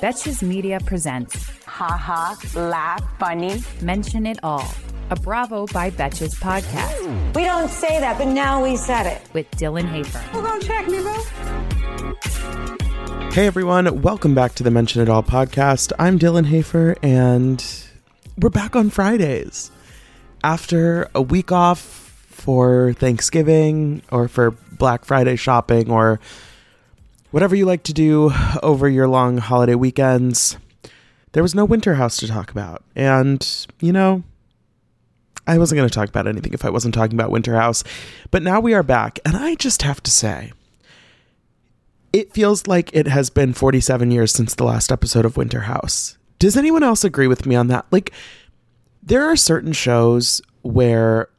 Betches Media presents Ha ha, laugh, funny. Mention It All, a Bravo by Betches podcast We don't say that, but now we said it. with Dylan Hafer. Who gonna check me, bro? Hey everyone, welcome back to the Mention It All podcast. I'm Dylan Hafer, and we're back on Fridays. After a week off for Thanksgiving or for Black Friday shopping or whatever you like to do over your long holiday weekends, there was no Winter House to talk about. And, you know, I wasn't going to talk about anything if I wasn't talking about Winter House. But now we are back, and I just have to say, it feels like it has been 47 years since the last episode of Winter House. Does anyone else agree with me on that? Like, there are certain shows where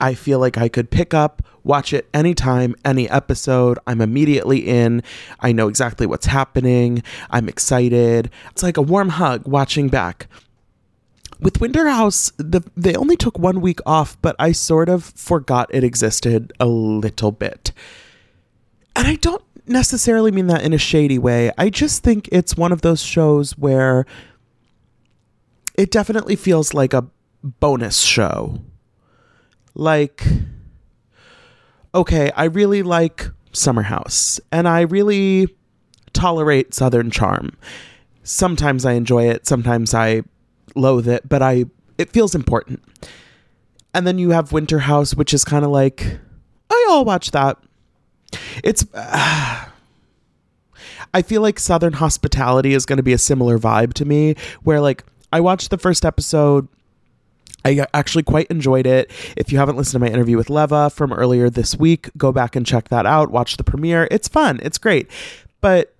I feel like I could pick up, watch it anytime, any episode. I'm immediately in. I know exactly what's happening. I'm excited. It's like a warm hug watching back. With Winter House, the, they only took one week off, but I sort of forgot it existed a little bit. And I don't necessarily mean that in a shady way. I just think it's one of those shows where it definitely feels like a bonus show. Like, okay, I really like Summer House and I really tolerate Southern Charm. Sometimes I enjoy it, sometimes I loathe it, but I it feels important. And then you have Winter House, which is kind of like, oh, I'll watch that. It's. Uh, I feel like Southern Hospitality is going to be a similar vibe to me, where like I watched the first episode. I actually quite enjoyed it. If you haven't listened to my interview with Leva from earlier this week, go back and check that out. Watch the premiere. It's fun. It's great. But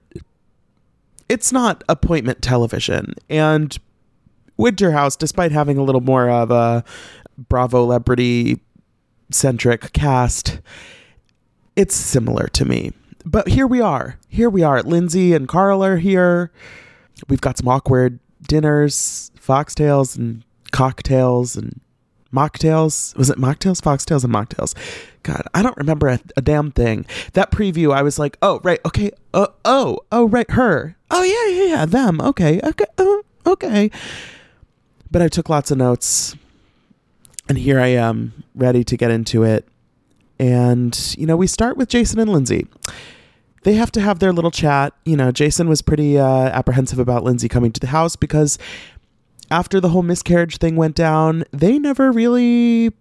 it's not appointment television. And Winter House, despite having a little more of a Bravo celebrity centric cast, it's similar to me. But here we are. Here we are. Lindsay and Carl are here. We've got some awkward dinners, foxtails and cocktails and mocktails. Was it mocktails, foxtails, and mocktails? God, I don't remember a, a damn thing. That preview, I was like, oh, right, okay, uh, oh, oh, right, her. Oh, yeah, yeah, yeah, them. Okay, okay, uh, okay. But I took lots of notes, and here I am, ready to get into it. And, you know, we start with Jason and Lindsay. They have to have their little chat. You know, Jason was pretty uh, apprehensive about Lindsay coming to the house because after the whole miscarriage thing went down, they never really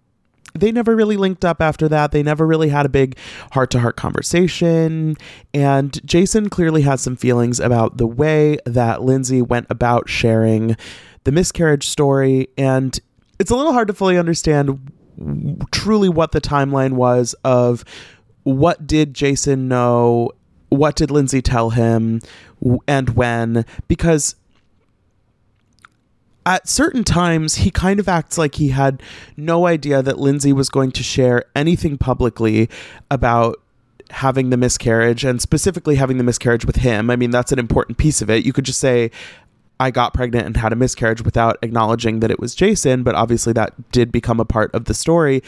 they never really linked up after that. They never really had a big heart to heart conversation. And Jason clearly has some feelings about the way that Lindsay went about sharing the miscarriage story. And it's a little hard to fully understand truly what the timeline was of what did Jason know, what did Lindsay tell him, and when, because at certain times he kind of acts like he had no idea that Lindsay was going to share anything publicly about having the miscarriage and specifically having the miscarriage with him. I mean, that's an important piece of it. You could just say, I got pregnant and had a miscarriage without acknowledging that it was Jason, but obviously that did become a part of the story.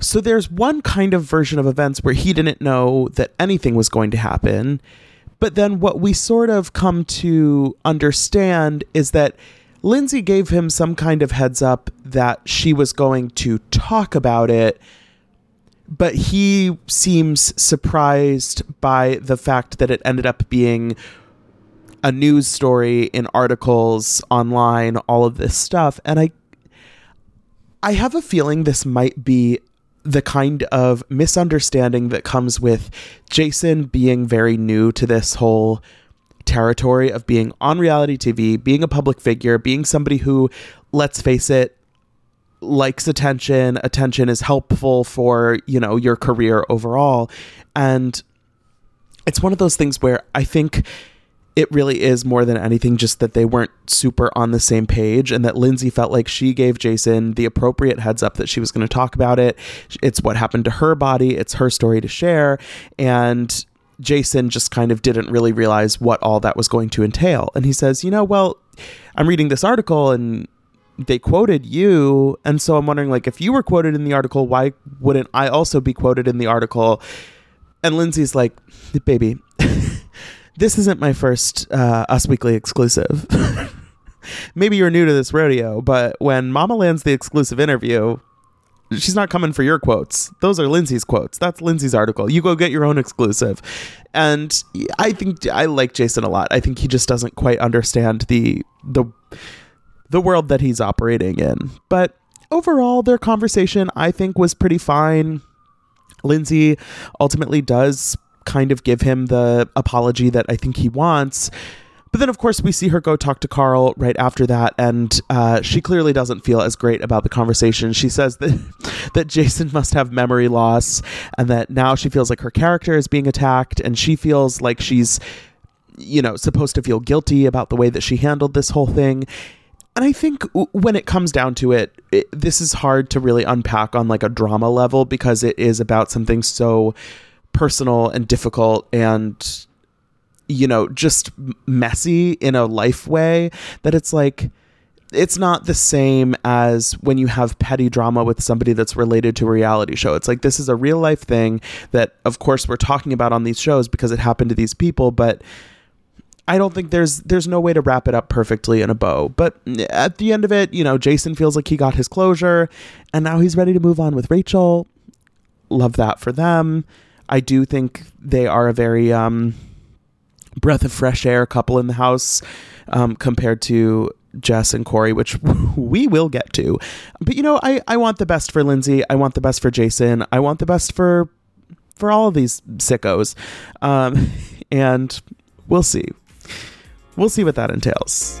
So there's one kind of version of events where he didn't know that anything was going to happen. But then what we sort of come to understand is that Lindsay gave him some kind of heads up that she was going to talk about it, but he seems surprised by the fact that it ended up being a news story in articles online, all of this stuff. And I I have a feeling this might be the kind of misunderstanding that comes with Jason being very new to this whole territory of being on reality TV, being a public figure, being somebody who, let's face it, likes attention. Attention is helpful for, you know, your career overall. And it's one of those things where I think it really is more than anything just that they weren't super on the same page and that Lindsay felt like she gave Jason the appropriate heads up that she was going to talk about it. It's what happened to her body, it's her story to share. And Jason just kind of didn't really realize what all that was going to entail. And he says, You know, well, I'm reading this article and they quoted you. And so I'm wondering, like, if you were quoted in the article, why wouldn't I also be quoted in the article? And Lindsay's like, Baby, this isn't my first uh, Us Weekly exclusive. Maybe you're new to this rodeo, but when Mama lands the exclusive interview, she's not coming for your quotes. Those are Lindsay's quotes. That's Lindsay's article. You go get your own exclusive. And I think I like Jason a lot. I think he just doesn't quite understand the the the world that he's operating in. But overall, their conversation I think was pretty fine. Lindsay ultimately does kind of give him the apology that I think he wants. But then, of course, we see her go talk to Carl right after that, and uh, she clearly doesn't feel as great about the conversation. She says that that Jason must have memory loss, and that now she feels like her character is being attacked, and she feels like she's, you know, supposed to feel guilty about the way that she handled this whole thing. And I think when it comes down to it, it, this is hard to really unpack on like a drama level because it is about something so personal and difficult and you know just messy in a life way that it's like it's not the same as when you have petty drama with somebody that's related to a reality show. It's like this is a real life thing that of course we're talking about on these shows because it happened to these people, but I don't think there's there's no way to wrap it up perfectly in a bow. But at the end of it, you know, Jason feels like he got his closure and now he's ready to move on with Rachel. Love that for them. I do think they are a very um, breath of fresh air couple in the house um, compared to Jess and Corey, which we will get to. But you know, I, I want the best for Lindsay. I want the best for Jason. I want the best for for all of these sickos. Um, and we'll see. We'll see what that entails.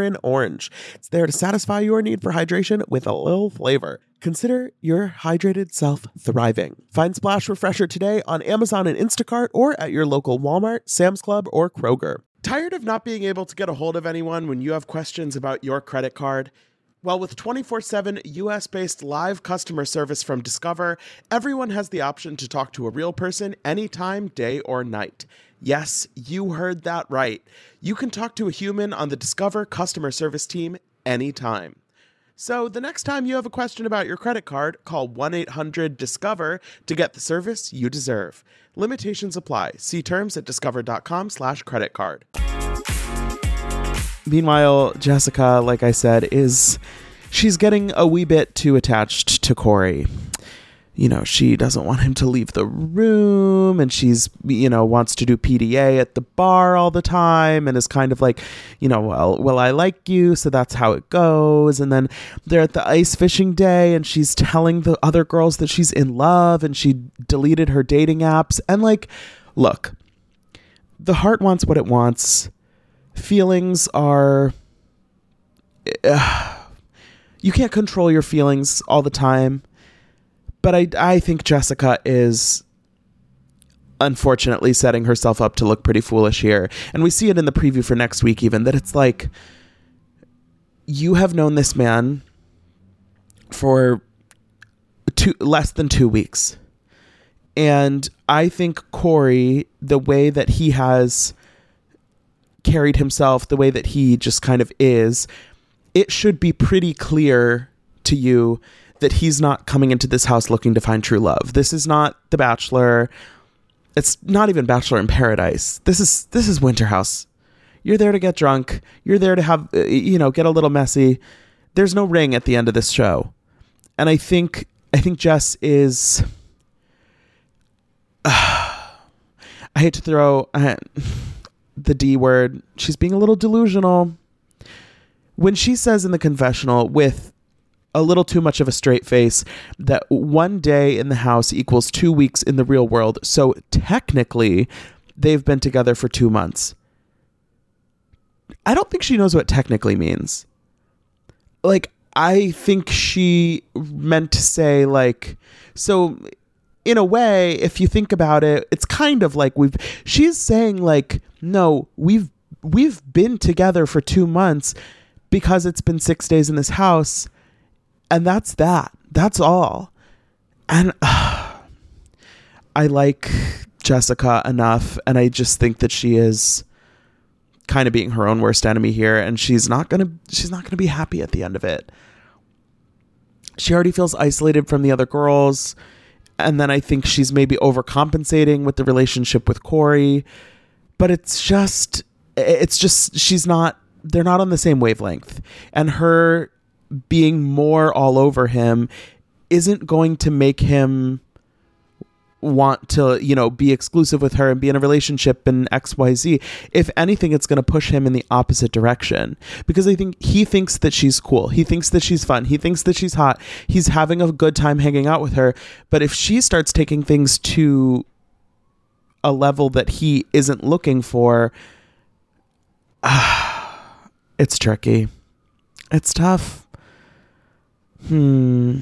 mandarin orange. It's there to satisfy your need for hydration with a little flavor. Consider your hydrated self thriving. Find Splash Refresher today on Amazon and Instacart or at your local Walmart, Sam's Club, or Kroger. Tired of not being able to get a hold of anyone when you have questions about your credit card? Well, with 24 7 US based live customer service from Discover, everyone has the option to talk to a real person anytime, day or night. Yes, you heard that right. You can talk to a human on the Discover customer service team anytime. So, the next time you have a question about your credit card, call 1 800 Discover to get the service you deserve. Limitations apply. See terms at discover.com/slash credit card. Meanwhile, Jessica, like I said, is she's getting a wee bit too attached to Corey you know, she doesn't want him to leave the room and she's, you know, wants to do PDA at the bar all the time and is kind of like, you know, well, well, I like you, so that's how it goes. And then they're at the ice fishing day and she's telling the other girls that she's in love and she deleted her dating apps. And like, look, the heart wants what it wants. Feelings are. Uh, you can't control your feelings all the time but I I think Jessica is unfortunately setting herself up to look pretty foolish here. And we see it in the preview for next week even that it's like you have known this man for two less than 2 weeks. And I think Corey the way that he has carried himself, the way that he just kind of is, it should be pretty clear to you that he's not coming into this house looking to find true love. This is not The Bachelor. It's not even Bachelor in Paradise. This is this is Winter House. You're there to get drunk. You're there to have uh, you know, get a little messy. There's no ring at the end of this show. And I think I think Jess is I hate to throw uh, the D word. She's being a little delusional. When she says in the confessional with a little too much of a straight face that one day in the house equals two weeks in the real world. So technically, they've been together for two months. I don't think she knows what technically means. Like, I think she meant to say, like, so in a way, if you think about it, it's kind of like we've she's saying like, no, we've we've been together for 2 months because it's been 6 days in this house and that's that. That's all. And uh, I like Jessica enough and I just think that she is kind of being her own worst enemy here and she's not to she's not to be happy at the end of it. She already feels isolated from the other girls and then I think she's maybe overcompensating with the relationship with Corey. But it's just, it's just, she's not, they're not on the same wavelength. And her being more all over him isn't going to make him want to, you know, be exclusive with her and be in a relationship and XYZ. If anything, it's going to push him in the opposite direction because I think he thinks that she's cool. He thinks that she's fun. He thinks that she's hot. He's having a good time hanging out with her. But if she starts taking things to a level that he isn't looking for, uh, it's tricky. It's tough. Hmm.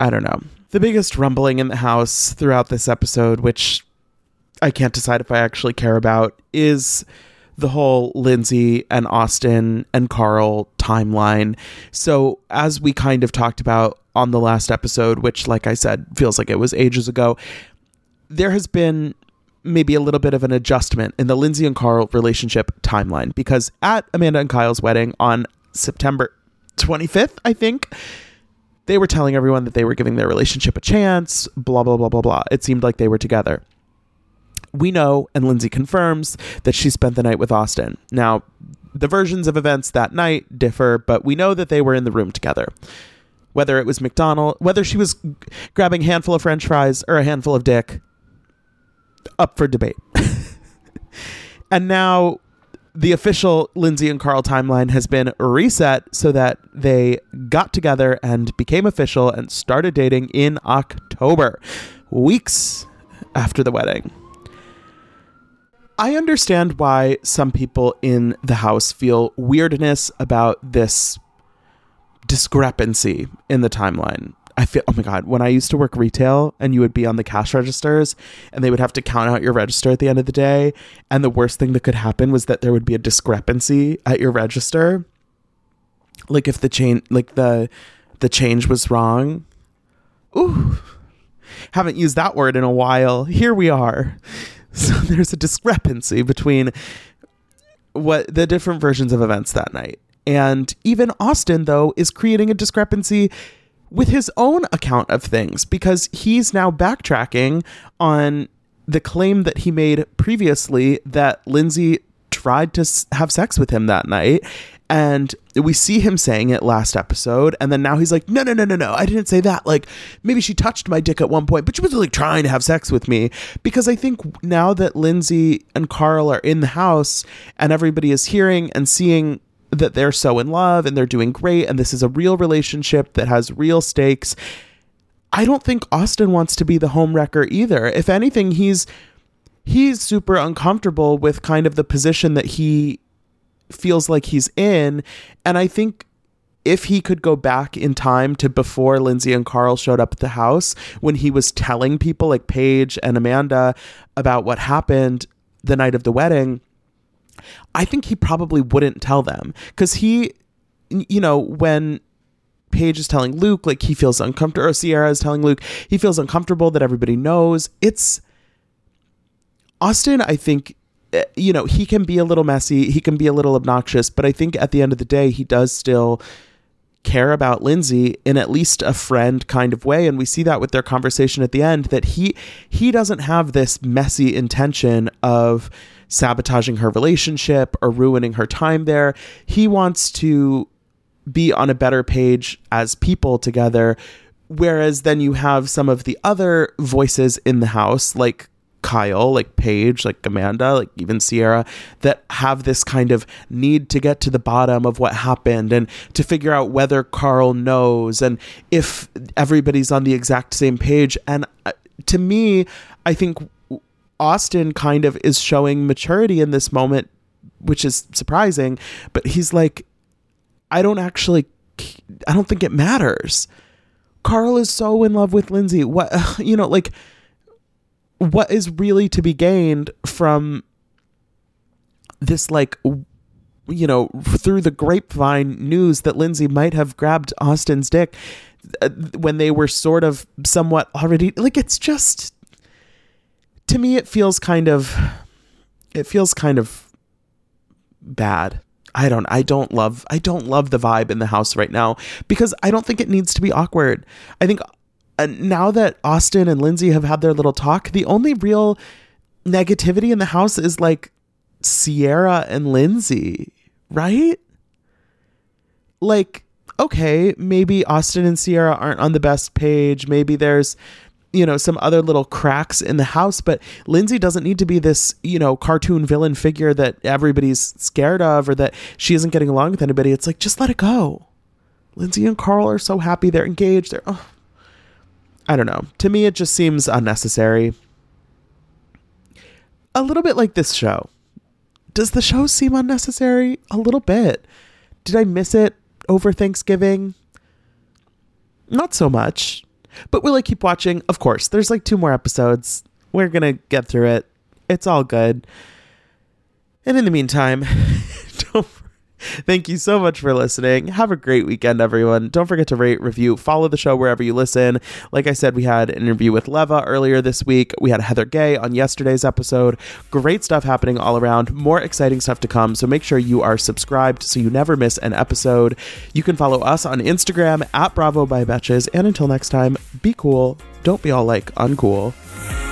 I don't know the biggest rumbling in the house throughout this episode, which I can't decide if I actually care about, is the whole Lindsay and Austin and Carl timeline. So, as we kind of talked about on the last episode, which, like I said, feels like it was ages ago, there has been maybe a little bit of an adjustment in the Lindsay and Carl relationship timeline because at Amanda and Kyle's wedding on September 25th, I think, they were telling everyone that they were giving their relationship a chance, blah, blah, blah, blah, blah. It seemed like they were together. We know, and Lindsay confirms, that she spent the night with Austin. Now, the versions of events that night differ, but we know that they were in the room together. Whether it was McDonald, whether she was grabbing a handful of french fries or a handful of dick, up for debate. and now the official Lindsay and Carl timeline has been reset so that they got together and became official and started dating in October, weeks after the wedding. I understand why some people in the house feel weirdness about this discrepancy in the timeline. I feel oh my god, when I used to work retail and you would be on the cash registers and they would have to count out your register at the end of the day and the worst thing that could happen was that there would be a discrepancy at your register. Like if the chain like the the change was wrong. Ooh. Haven't used that word in a while. Here we are. So there's a discrepancy between what the different versions of events that night. And even Austin though is creating a discrepancy with his own account of things because he's now backtracking on the claim that he made previously that Lindsay tried to have sex with him that night. And we see him saying it last episode. And then now he's like, no, no, no, no, no. I didn't say that. Like, maybe she touched my dick at one point, but she was like trying to have sex with me. Because I think now that Lindsay and Carl are in the house and everybody is hearing and seeing that they're so in love and they're doing great and this is a real relationship that has real stakes. I don't think Austin wants to be the home wrecker either. If anything, he's he's super uncomfortable with kind of the position that he feels like he's in and I think if he could go back in time to before Lindsay and Carl showed up at the house when he was telling people like Paige and Amanda about what happened the night of the wedding, I think he probably wouldn't tell them because he, you know, when Paige is telling Luke, like he feels uncomfortable, or Ciara is telling Luke, he feels uncomfortable that everybody knows. It's Austin, I think, eh, you know, he can be a little messy, he can be a little obnoxious, but I think at the end of the day, he does still care about Lindsay in at least a friend kind of way. And we see that with their conversation at the end that he he doesn't have this messy intention of sabotaging her relationship or ruining her time there. He wants to be on a better page as people together. Whereas then you have some of the other voices in the house like Kyle, like Paige, like Amanda, like even Ciara, that have this kind of need to get to the bottom of what happened and to figure out whether Carl knows and if everybody's on the exact same page. And uh, to me, I think Austin kind of is showing maturity in this moment, which is surprising, but he's like, I don't actually, I don't think it matters. Carl is so in love with Lindsay. What, you know, like, what is really to be gained from this like you know through the grapevine news that Lindsay might have grabbed Austin's dick uh, when they were sort of somewhat already like it's just to me it feels kind of it feels kind of bad I don't I don't love I don't love the vibe in the house right now because I don't think it needs to be awkward. I think now that Austin and Lindsay have had their little talk, the only real negativity in the house is like Ciara and Lindsay, right? Like, okay, maybe Austin and Ciara aren't on the best page. Maybe there's, you know, some other little cracks in the house, but Lindsay doesn't need to be this, you know, cartoon villain figure that everybody's scared of or that she isn't getting along with anybody. It's like, just let it go. Lindsay and Carl are so happy. They're engaged. They're, oh, I don't know. To me, it just seems unnecessary. A little bit like this show. Does the show seem unnecessary? A little bit. Did I miss it over Thanksgiving? Not so much. But will I keep watching? Of course. There's like two more episodes. We're going to get through it. It's all good. And in the meantime, Thank you so much for listening. Have a great weekend, everyone. Don't forget to rate, review, follow the show wherever you listen. Like I said, we had an interview with Leva earlier this week. We had Heather Gay on yesterday's episode. Great stuff happening all around. More exciting stuff to come. So make sure you are subscribed so you never miss an episode. You can follow us on Instagram at Bravo by Betches. And until next time, be cool. Don't be all like uncool.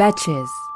Betches.